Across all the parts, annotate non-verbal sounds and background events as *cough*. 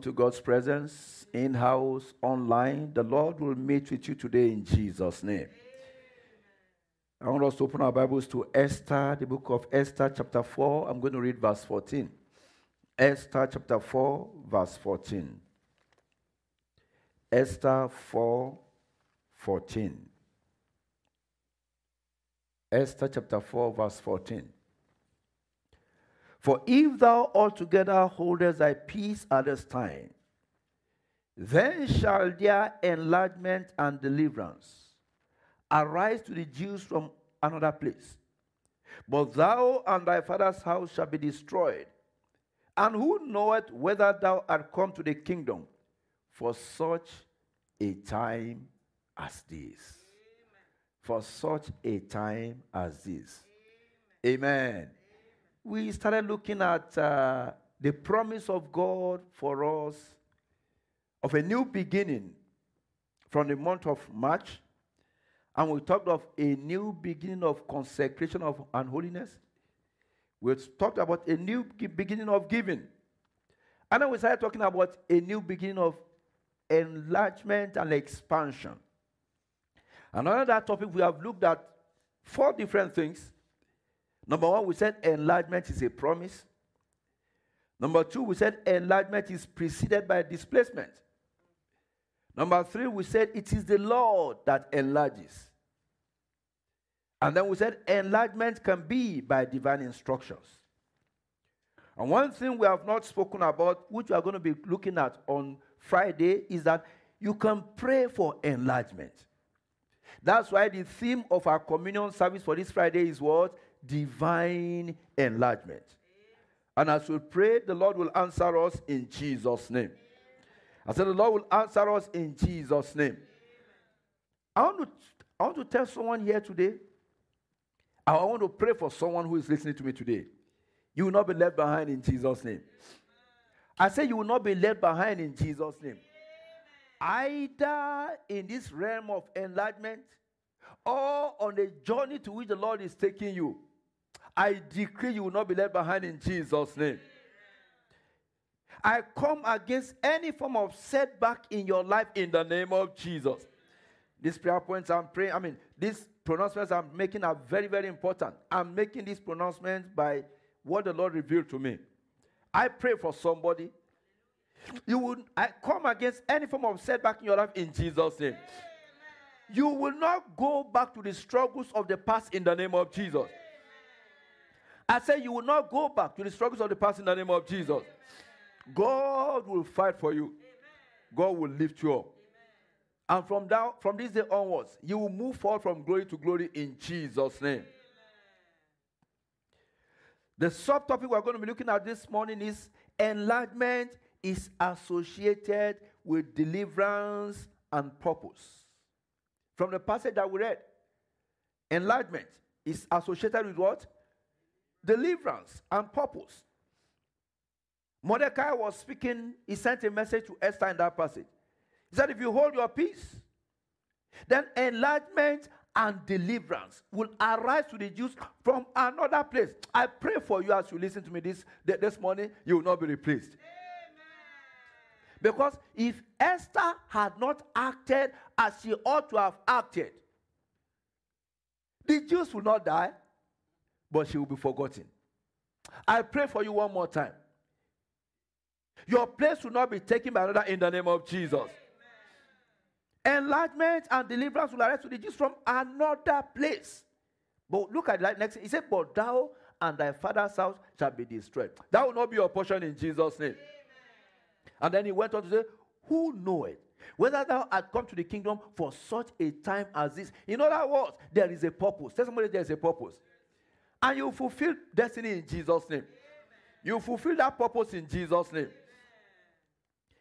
To God's presence, in house, online. The Lord will meet with you today in Jesus' name. I want us to open our Bibles to Esther, the book of Esther, chapter 4. I'm going to read verse 14. Esther, chapter 4, verse 14. Esther 4, 14. Esther, chapter 4, verse 14. For if thou altogether holdest thy peace at this time, then shall their enlargement and deliverance arise to the Jews from another place. But thou and thy father's house shall be destroyed. And who knoweth whether thou art come to the kingdom for such a time as this? For such a time as this. Amen we started looking at uh, the promise of God for us of a new beginning from the month of March. And we talked of a new beginning of consecration of and holiness. We talked about a new beginning of giving. And then we started talking about a new beginning of enlargement and expansion. That topic, we have looked at four different things Number one, we said enlargement is a promise. Number two, we said enlargement is preceded by displacement. Number three, we said it is the Lord that enlarges. And then we said enlargement can be by divine instructions. And one thing we have not spoken about, which we are going to be looking at on Friday, is that you can pray for enlargement. That's why the theme of our communion service for this Friday is what? Divine enlargement. And as we pray, the Lord will answer us in Jesus' name. I said, The Lord will answer us in Jesus' name. I want to, I want to tell someone here today, I want to pray for someone who is listening to me today. You will not be left behind in Jesus' name. I say you will not be left behind in Jesus' name. Either in this realm of enlargement or on the journey to which the Lord is taking you. I decree you will not be left behind in Jesus' name. I come against any form of setback in your life in the name of Jesus. These prayer points I'm praying, I mean, these pronouncements I'm making are very, very important. I'm making these pronouncements by what the Lord revealed to me. I pray for somebody. You will I come against any form of setback in your life in Jesus' name. You will not go back to the struggles of the past in the name of Jesus. I say you will not go back to the struggles of the past in the name of Jesus. God will fight for you. God will lift you up. And from now, from this day onwards, you will move forward from glory to glory in Jesus' name. The subtopic we're going to be looking at this morning is enlargement is associated with deliverance and purpose. From the passage that we read, enlargement is associated with what? Deliverance, and purpose. Mordecai was speaking, he sent a message to Esther in that passage. He said, If you hold your peace, then enlargement and deliverance will arise to the Jews from another place. I pray for you as you listen to me this, this morning, you will not be replaced. Because if Esther had not acted as she ought to have acted, the Jews will not die but she will be forgotten. I pray for you one more time. Your place will not be taken by another in the name of Jesus. Amen. Enlargement and deliverance will arise to the Jews from another place. But look at that next. He said, But thou and thy father's house shall be destroyed. That will not be your portion in Jesus' name. Amen. And then he went on to say, Who knoweth whether thou art come to the kingdom for such a time as this? In other words, there is a purpose. Tell somebody there is a purpose. And you fulfill destiny in Jesus' name. Amen. You fulfill that purpose in Jesus' name. Amen.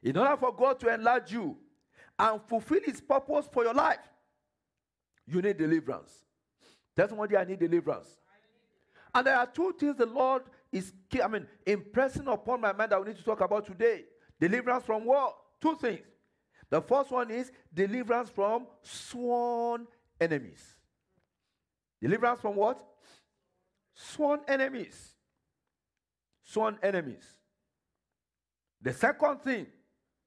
In order for God to enlarge you and fulfill his purpose for your life, you need deliverance. Tell somebody I need deliverance. And there are two things the Lord is, I mean, impressing upon my mind that we need to talk about today. Deliverance from what? Two things. The first one is deliverance from sworn enemies. Deliverance from what? Sworn enemies. Sworn enemies. The second thing,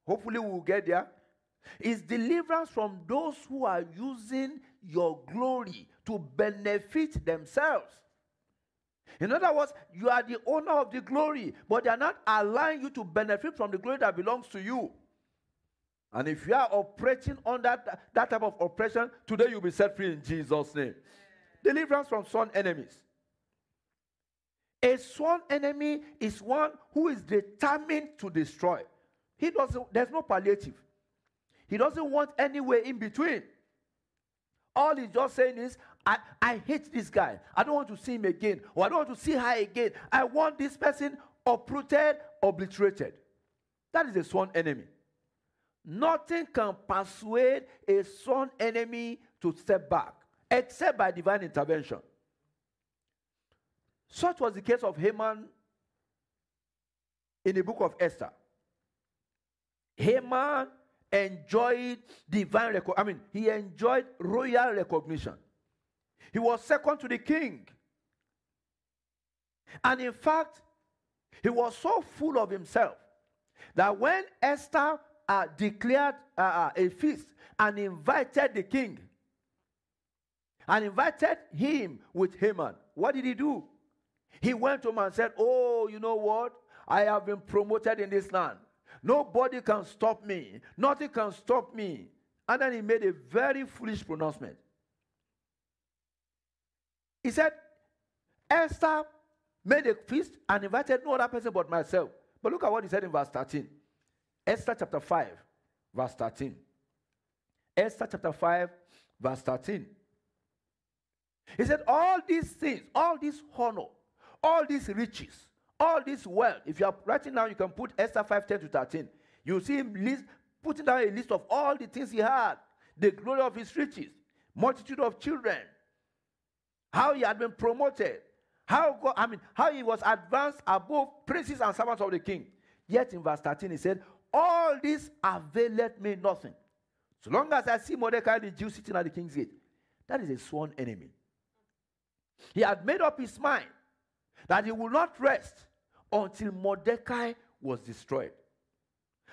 hopefully we'll get there, is deliverance from those who are using your glory to benefit themselves. In other words, you are the owner of the glory, but they are not allowing you to benefit from the glory that belongs to you. And if you are operating on that, that type of oppression, today you'll be set free in Jesus' name. Deliverance from sworn enemies. A sworn enemy is one who is determined to destroy. He doesn't, there's no palliative. He doesn't want any way in between. All he's just saying is, I, I hate this guy. I don't want to see him again. Or I don't want to see her again. I want this person uprooted, obliterated. That is a sworn enemy. Nothing can persuade a sworn enemy to step back except by divine intervention. Such was the case of Haman in the book of Esther. Haman enjoyed divine recognition. I mean, he enjoyed royal recognition. He was second to the king. And in fact, he was so full of himself that when Esther uh, declared uh, a feast and invited the king and invited him with Haman, what did he do? He went him and said, Oh, you know what? I have been promoted in this land. Nobody can stop me. Nothing can stop me. And then he made a very foolish pronouncement. He said, Esther made a feast and invited no other person but myself. But look at what he said in verse 13. Esther chapter 5, verse 13. Esther chapter 5, verse 13. He said, All these things, all this honor, all these riches, all this wealth. If you are writing down, you can put Esther 5 10 to 13. You see him list, putting down a list of all the things he had the glory of his riches, multitude of children, how he had been promoted, how God, I mean, how he was advanced above princes and servants of the king. Yet in verse 13, he said, All this availeth me nothing. So long as I see Mordecai the Jew sitting at the king's gate, that is a sworn enemy. He had made up his mind that he will not rest until Mordecai was destroyed.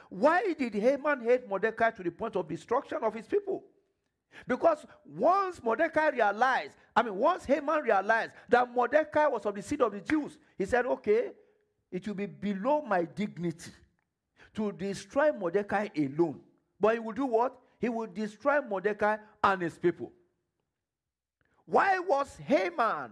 Why did Haman hate Mordecai to the point of destruction of his people? Because once Mordecai realized, I mean, once Haman realized that Mordecai was of the seed of the Jews, he said, okay, it will be below my dignity to destroy Mordecai alone. But he will do what? He will destroy Mordecai and his people. Why was Haman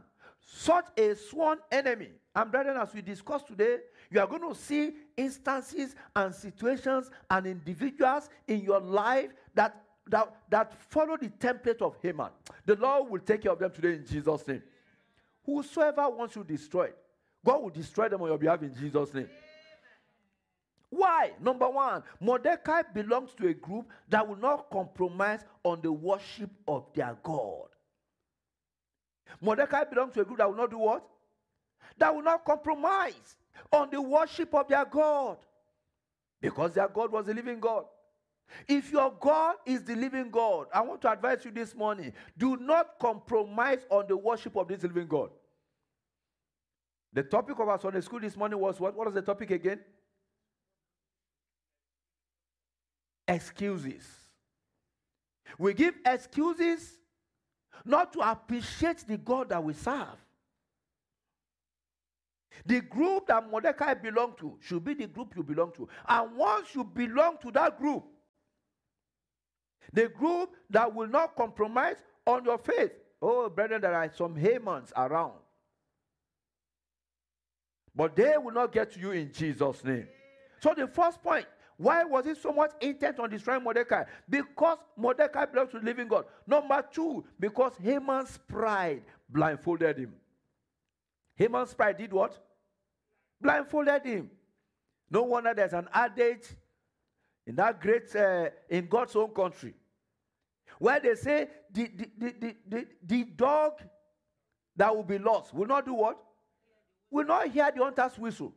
such a sworn enemy. And brethren, as we discuss today, you are going to see instances and situations and individuals in your life that, that, that follow the template of Haman. The Lord will take care of them today in Jesus' name. Whosoever wants you destroyed, God will destroy them on your behalf in Jesus' name. Why? Number one, Mordecai belongs to a group that will not compromise on the worship of their God. Mordecai belongs to a group that will not do what? That will not compromise on the worship of their God. Because their God was the living God. If your God is the living God, I want to advise you this morning do not compromise on the worship of this living God. The topic of our Sunday school this morning was what? What was the topic again? Excuses. We give excuses not to appreciate the God that we serve. The group that Mordecai belonged to should be the group you belong to. And once you belong to that group, the group that will not compromise on your faith. Oh, brethren, there are some Hamans around. But they will not get to you in Jesus' name. So, the first point why was he so much intent on destroying Mordecai? Because Mordecai belongs to the living God. Number two, because Haman's pride blindfolded him. Haman's pride did what? Blindfolded him. No wonder there's an adage in that great, uh, in God's own country, where they say the, the, the, the, the, the dog that will be lost will not do what? will not hear the hunter's whistle.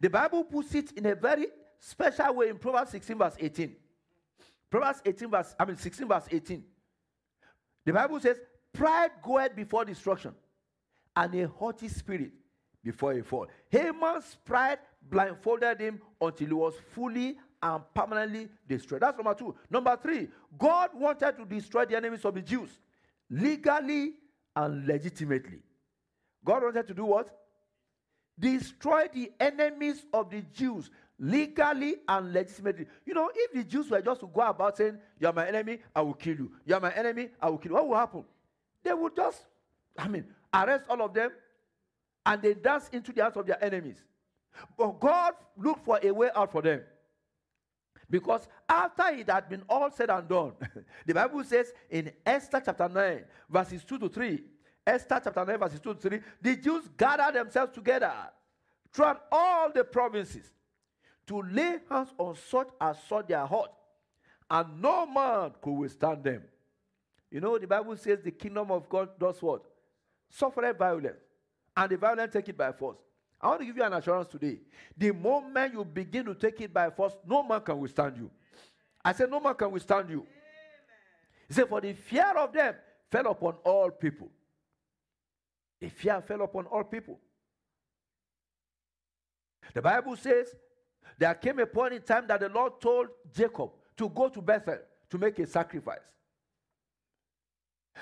The Bible puts it in a very special way in Proverbs 16, verse 18. Proverbs 18, verse, I mean 16, verse 18. The Bible says, Pride goeth before destruction, and a haughty spirit before a fall. Haman's pride blindfolded him until he was fully and permanently destroyed. That's number two. Number three, God wanted to destroy the enemies of the Jews legally and legitimately. God wanted to do what? Destroy the enemies of the Jews legally and legitimately. You know, if the Jews were just to go about saying, You are my enemy, I will kill you. You are my enemy, I will kill you. What will happen? They would just, I mean, arrest all of them and they dance into the hands of their enemies. But God looked for a way out for them. Because after it had been all said and done, *laughs* the Bible says in Esther chapter 9, verses 2 to 3, Esther chapter 9, verses 2 to 3, the Jews gathered themselves together throughout all the provinces to lay hands on such as saw their heart, and no man could withstand them. You know, the Bible says the kingdom of God does what? Suffer violence, and the violent take it by force. I want to give you an assurance today. The moment you begin to take it by force, no man can withstand you. I said, No man can withstand you. He said, For the fear of them fell upon all people. The fear fell upon all people. The Bible says there came a point in time that the Lord told Jacob to go to Bethel to make a sacrifice.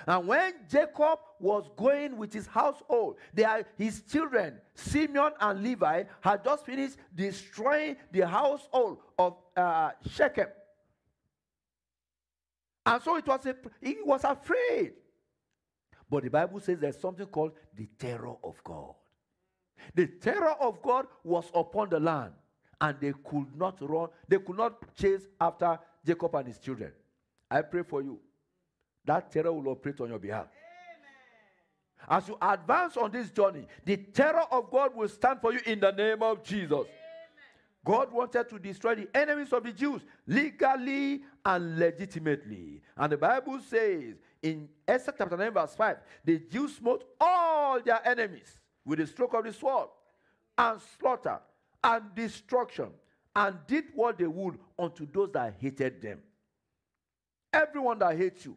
And when Jacob was going with his household, they are, his children, Simeon and Levi, had just finished destroying the household of uh, Shechem. And so it was a, he was afraid. But the Bible says there's something called the terror of God. The terror of God was upon the land, and they could not run, they could not chase after Jacob and his children. I pray for you that terror will operate on your behalf. Amen. As you advance on this journey, the terror of God will stand for you in the name of Jesus. Amen. God wanted to destroy the enemies of the Jews legally and legitimately. And the Bible says in Esther chapter 9, verse 5, the Jews smote all their enemies with the stroke of the sword and slaughter and destruction and did what they would unto those that hated them. Everyone that hates you,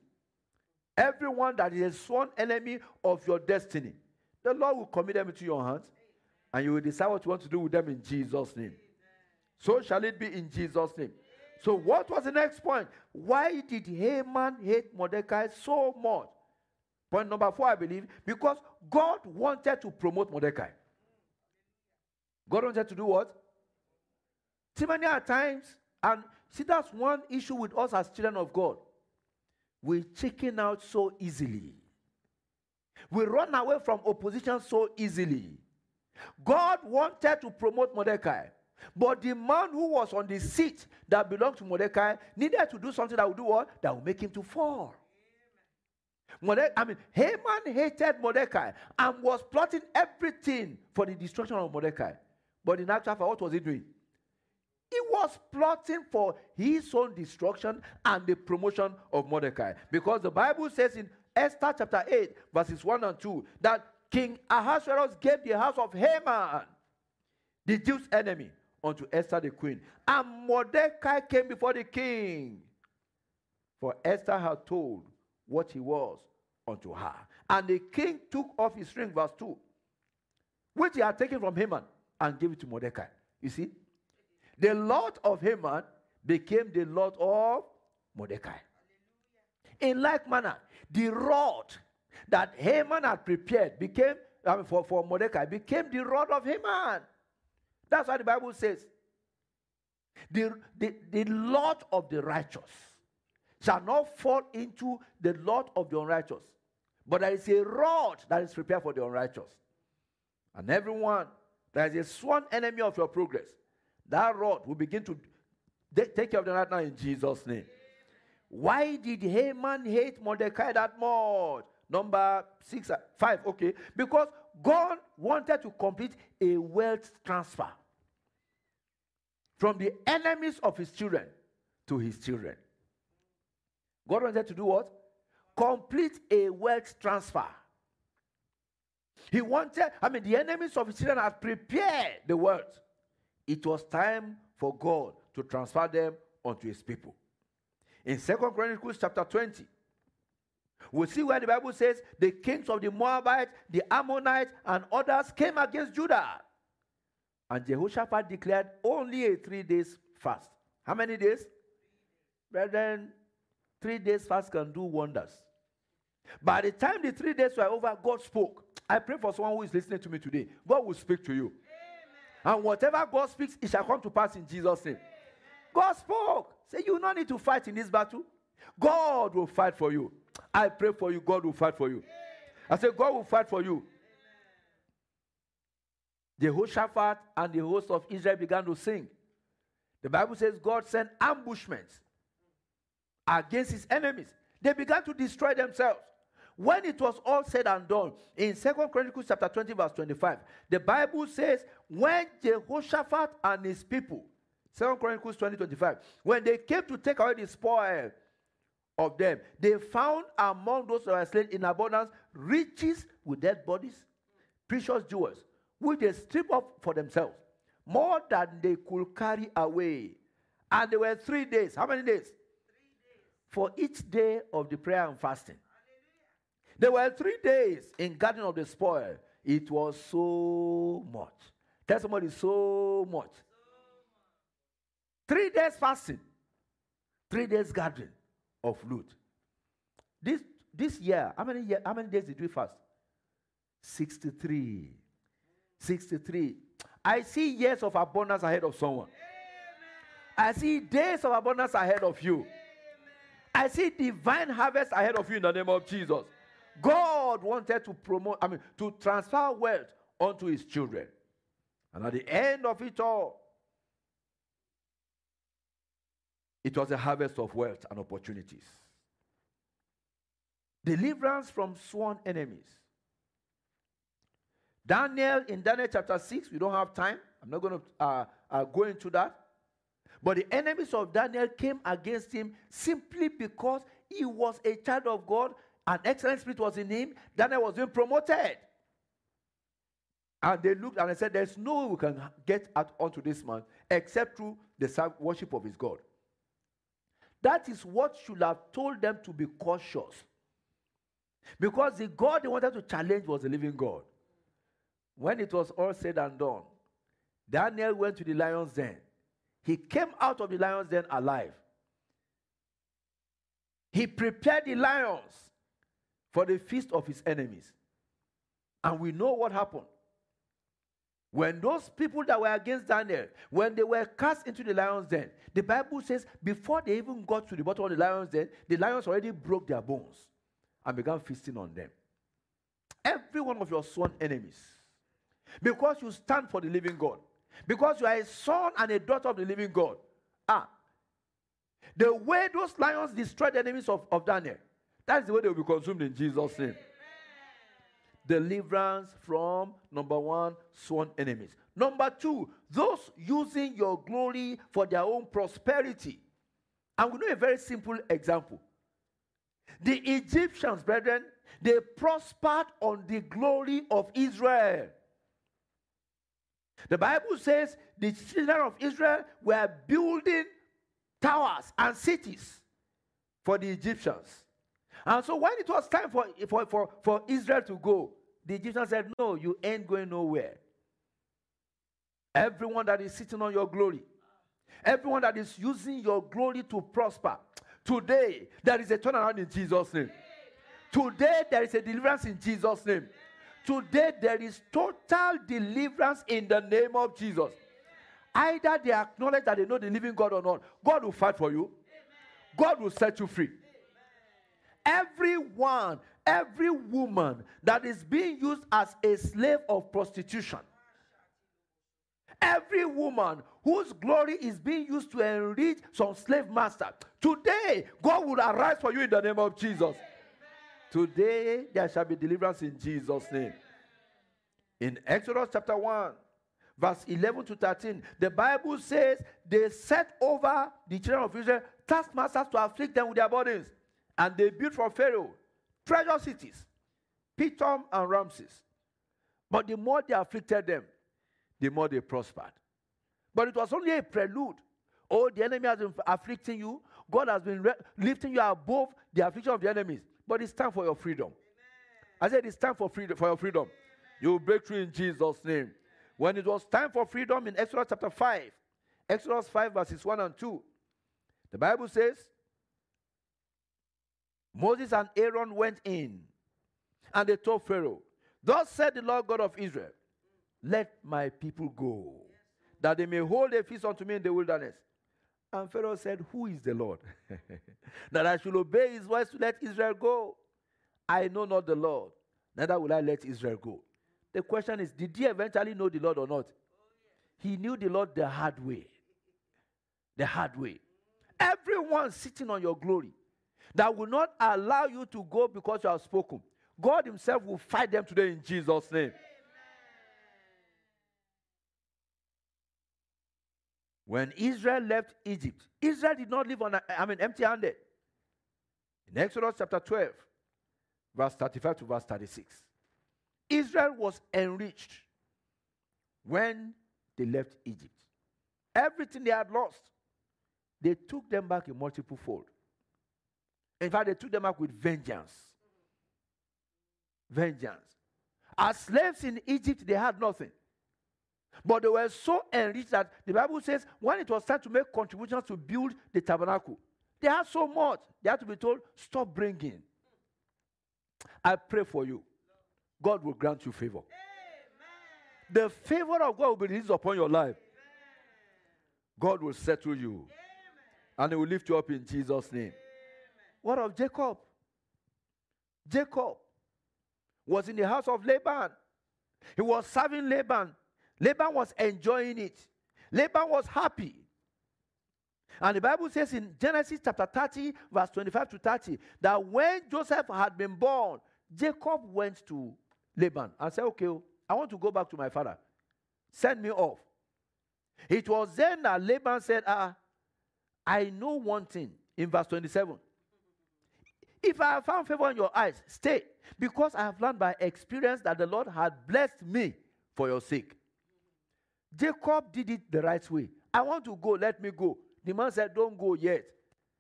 Everyone that is a sworn enemy of your destiny, the Lord will commit them into your hands and you will decide what you want to do with them in Jesus' name. So shall it be in Jesus' name. So, what was the next point? Why did Haman hate Mordecai so much? Point number four, I believe, because God wanted to promote Mordecai. God wanted to do what? See, many times, and see, that's one issue with us as children of God we chicken out so easily. We run away from opposition so easily. God wanted to promote Mordecai, but the man who was on the seat that belonged to Mordecai needed to do something that would do what? That would make him to fall. I mean, Haman hated Mordecai and was plotting everything for the destruction of Mordecai. But in actual fact, what was he doing? He was plotting for his own destruction and the promotion of Mordecai. Because the Bible says in Esther chapter 8, verses 1 and 2, that King Ahasuerus gave the house of Haman, the Jews' enemy, unto Esther the queen. And Mordecai came before the king. For Esther had told what he was unto her. And the king took off his ring, verse 2, which he had taken from Haman, and gave it to Mordecai. You see? The Lord of Haman became the Lord of Mordecai. In like manner, the rod that Haman had prepared became I mean, for, for Mordecai became the rod of Haman. That's what the Bible says. The, the, the lot of the righteous shall not fall into the lot of the unrighteous, but there is a rod that is prepared for the unrighteous. And everyone that is a sworn enemy of your progress that rod will begin to take care of them right now in Jesus' name. Why did Haman hate Mordecai that much? Number six, uh, five, okay. Because God wanted to complete a wealth transfer from the enemies of his children to his children. God wanted to do what? Complete a wealth transfer. He wanted, I mean, the enemies of children had prepared the world. It was time for God to transfer them onto his people. In Second Chronicles chapter 20, we see where the Bible says the kings of the Moabites, the Ammonites, and others came against Judah. And Jehoshaphat declared only a three days fast. How many days? Brethren, three days fast can do wonders. By the time the three days were over, God spoke. I pray for someone who is listening to me today. God will speak to you. Amen. And whatever God speaks, it shall come to pass in Jesus' name. Amen. God spoke. Say, you don't need to fight in this battle. God will fight for you. I pray for you, God will fight for you. Amen. I say, God will fight for you. The whole Jehoshaphat and the host of Israel began to sing. The Bible says God sent ambushments against his enemies. They began to destroy themselves. When it was all said and done, in Second Chronicles chapter 20, verse 25, the Bible says, when Jehoshaphat and his people, Second Chronicles 20, 25, when they came to take away the spoil of them, they found among those who were slain in abundance riches with dead bodies, precious jewels, which they stripped up for themselves, more than they could carry away. And there were three days. How many days? For each day of the prayer and fasting. There were three days in gathering of the spoil. It was so much. Tell somebody so much. Three days fasting, three days gathering of loot. This this year, how many year, how many days did we fast? 63. 63. I see years of abundance ahead of someone. I see days of abundance ahead of you. I see divine harvest ahead of you in the name of Jesus. God wanted to promote, I mean, to transfer wealth onto his children. And at the end of it all, it was a harvest of wealth and opportunities. Deliverance from sworn enemies. Daniel, in Daniel chapter 6, we don't have time. I'm not going to uh, uh, go into that. But the enemies of Daniel came against him simply because he was a child of God an excellent spirit was in him. Daniel was being promoted. And they looked and they said, There's no way we can get out onto this man except through the worship of his God. That is what should have told them to be cautious. Because the God they wanted to challenge was the living God. When it was all said and done, Daniel went to the lion's den. He came out of the lion's den alive. He prepared the lions for the feast of his enemies. And we know what happened. When those people that were against Daniel, when they were cast into the lion's den, the Bible says before they even got to the bottom of the lion's den, the lions already broke their bones and began feasting on them. Every one of your sworn enemies, because you stand for the living God, because you are a son and a daughter of the living God. Ah, the way those lions destroyed the enemies of, of Daniel, that's the way they will be consumed in Jesus' name. Deliverance from number one, sworn enemies. Number two, those using your glory for their own prosperity. And we know a very simple example. The Egyptians, brethren, they prospered on the glory of Israel. The Bible says the children of Israel were building towers and cities for the Egyptians. And so when it was time for, for, for, for Israel to go, the Egyptians said, No, you ain't going nowhere. Everyone that is sitting on your glory, everyone that is using your glory to prosper, today there is a turnaround in Jesus' name. Today there is a deliverance in Jesus' name. Today there is total deliverance in the name of Jesus. Either they acknowledge that they know the living God or not, God will fight for you, God will set you free. Everyone, every woman that is being used as a slave of prostitution, every woman whose glory is being used to enrich some slave master, today God will arise for you in the name of Jesus. Today there shall be deliverance in Jesus' name. In Exodus chapter 1, verse 11 to 13, the Bible says they set over the children of Israel taskmasters to afflict them with their burdens. And they built for Pharaoh treasure cities, Pithom and Ramses. But the more they afflicted them, the more they prospered. But it was only a prelude. Oh, the enemy has been afflicting you. God has been re- lifting you above the affliction of the enemies. But it's time for your freedom. I said it's time for freedom for your freedom. You will break through in Jesus' name. When it was time for freedom in Exodus chapter 5, Exodus 5, verses 1 and 2, the Bible says, Moses and Aaron went in and they told Pharaoh, Thus said the Lord God of Israel, Let my people go, that they may hold a feast unto me in the wilderness. And Pharaoh said, Who is the Lord? *laughs* that I should obey his voice to let Israel go. I know not the Lord, neither will I let Israel go. The question is, did he eventually know the Lord or not? He knew the Lord the hard way. The hard way. Everyone sitting on your glory that will not allow you to go because you have spoken. God Himself will fight them today in Jesus' name. When Israel left Egypt, Israel did not live on, I mean, empty handed. In Exodus chapter 12, verse 35 to verse 36, Israel was enriched when they left Egypt. Everything they had lost, they took them back in multiple fold. In fact, they took them up with vengeance. Vengeance. As slaves in Egypt, they had nothing. But they were so enriched that the Bible says when it was time to make contributions to build the tabernacle, they had so much. They had to be told, stop bringing. I pray for you. God will grant you favor. Amen. The favor of God will be released upon your life. Amen. God will settle you. Amen. And He will lift you up in Jesus' name. What of Jacob? Jacob was in the house of Laban. He was serving Laban. Laban was enjoying it. Laban was happy. And the Bible says in Genesis chapter 30, verse 25 to 30, that when Joseph had been born, Jacob went to Laban and said, Okay, I want to go back to my father. Send me off. It was then that Laban said, Ah, I know one thing in verse 27. If I have found favor in your eyes, stay, because I have learned by experience that the Lord had blessed me for your sake. Jacob did it the right way. I want to go, let me go. The man said, Don't go yet.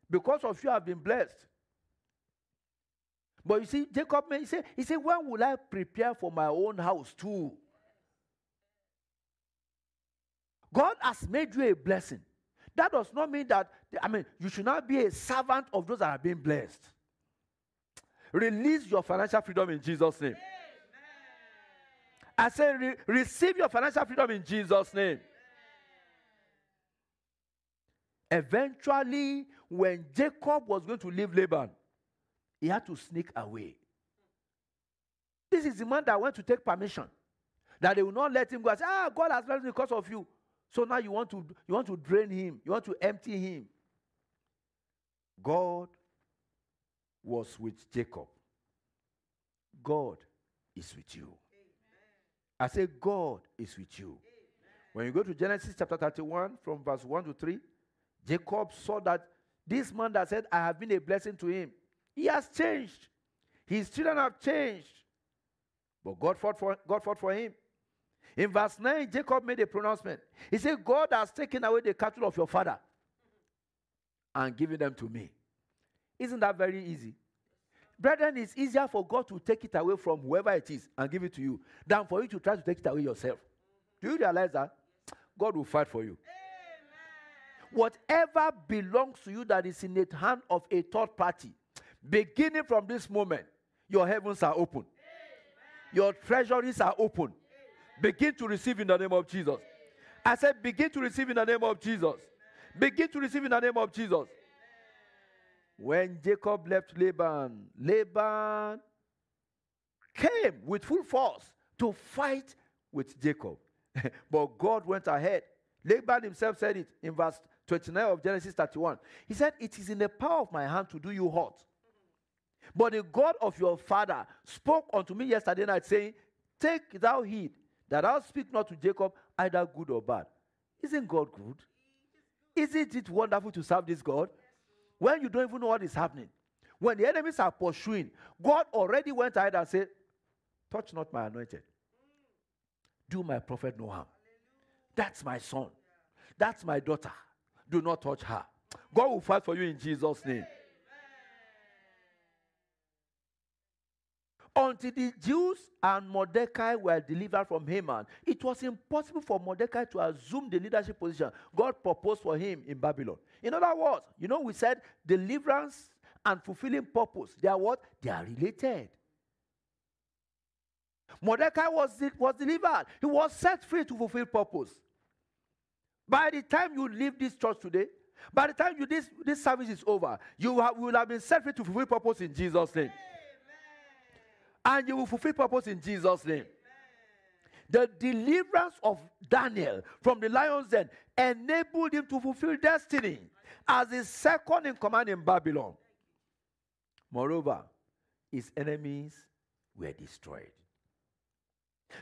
Because of you, I've been blessed. But you see, Jacob, he said, he said, When will I prepare for my own house too? God has made you a blessing. That does not mean that, I mean, you should not be a servant of those that are being blessed. Release your financial freedom in Jesus' name. Amen. I say, re- receive your financial freedom in Jesus' name. Eventually, when Jacob was going to leave Laban, he had to sneak away. This is the man that went to take permission. That they will not let him go and say, Ah, God has blessed me because of you. So now you want to you want to drain him, you want to empty him. God was with Jacob. God is with you. Amen. I say, God is with you. Amen. When you go to Genesis chapter 31, from verse 1 to 3, Jacob saw that this man that said, I have been a blessing to him, he has changed. His children have changed. But God fought for, God fought for him. In verse 9, Jacob made a pronouncement. He said, God has taken away the cattle of your father and given them to me. Isn't that very easy? Brethren, it's easier for God to take it away from whoever it is and give it to you than for you to try to take it away yourself. Do you realize that? God will fight for you. Amen. Whatever belongs to you that is in the hand of a third party, beginning from this moment, your heavens are open. Your treasuries are open. Begin to receive in the name of Jesus. I said, begin to receive in the name of Jesus. Begin to receive in the name of Jesus. When Jacob left Laban, Laban came with full force to fight with Jacob. *laughs* but God went ahead. Laban himself said it in verse 29 of Genesis 31. He said, It is in the power of my hand to do you hurt. But the God of your father spoke unto me yesterday night, saying, Take thou heed that thou speak not to Jacob either good or bad. Isn't God good? Isn't it wonderful to serve this God? When you don't even know what is happening. When the enemies are pursuing, God already went ahead and said, Touch not my anointed. do my prophet no harm. That's my son. That's my daughter. Do not touch her. God will fight for you in Jesus' name. Until the Jews and Mordecai were delivered from Haman, it was impossible for Mordecai to assume the leadership position God proposed for him in Babylon. In other words, you know, we said deliverance and fulfilling purpose, they are what? They are related. Mordecai was, was delivered, he was set free to fulfill purpose. By the time you leave this church today, by the time you, this, this service is over, you have, will have been set free to fulfill purpose in Jesus' name. And you will fulfill purpose in Jesus' name. The deliverance of Daniel from the lion's den enabled him to fulfill destiny as his second in command in Babylon. Moreover, his enemies were destroyed.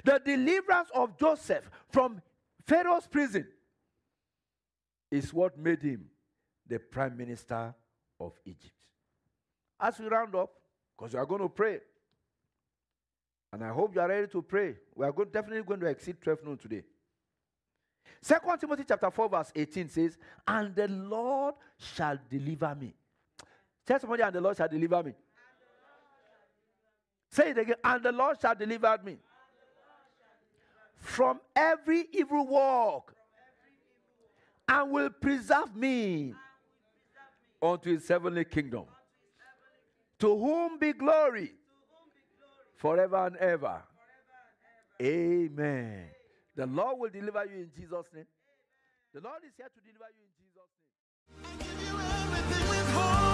The deliverance of Joseph from Pharaoh's prison is what made him the prime minister of Egypt. As we round up, because we are going to pray, and I hope you are ready to pray. We are going, definitely going to exceed 12 noon today. Second Timothy chapter 4, verse 18 says, And the Lord shall deliver me. Tell somebody, and the Lord shall deliver me. Say it again, and the Lord shall deliver me from every evil work and will preserve me unto his heavenly kingdom. To whom be glory forever and ever. Amen. The Lord will deliver you in Jesus' name. The Lord is here to deliver you in Jesus' name.